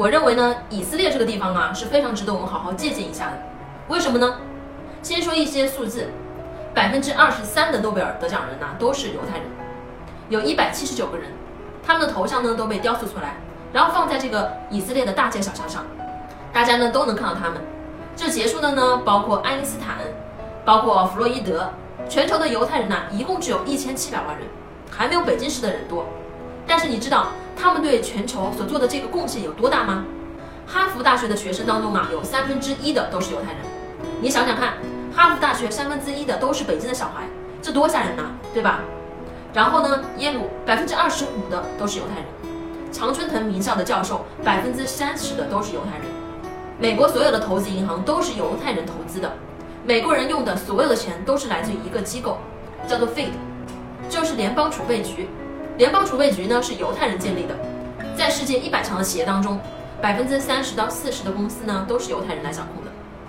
我认为呢，以色列这个地方啊是非常值得我们好好借鉴一下的。为什么呢？先说一些数字，百分之二十三的诺贝尔得奖人呢都是犹太人，有一百七十九个人，他们的头像呢都被雕塑出来，然后放在这个以色列的大街小巷上，大家呢都能看到他们。这结束的呢包括爱因斯坦，包括弗洛伊德，全球的犹太人呢一共只有一千七百万人，还没有北京市的人多。但是你知道他们对全球所做的这个贡献有多大吗？哈佛大学的学生当中啊，有三分之一的都是犹太人。你想想看，哈佛大学三分之一的都是北京的小孩，这多吓人呐，对吧？然后呢，耶鲁百分之二十五的都是犹太人，常春藤名校的教授百分之三十的都是犹太人，美国所有的投资银行都是犹太人投资的，美国人用的所有的钱都是来自于一个机构，叫做 Fed，就是联邦储备局。联邦储备局呢是犹太人建立的，在世界一百强的企业当中，百分之三十到四十的公司呢都是犹太人来掌控的。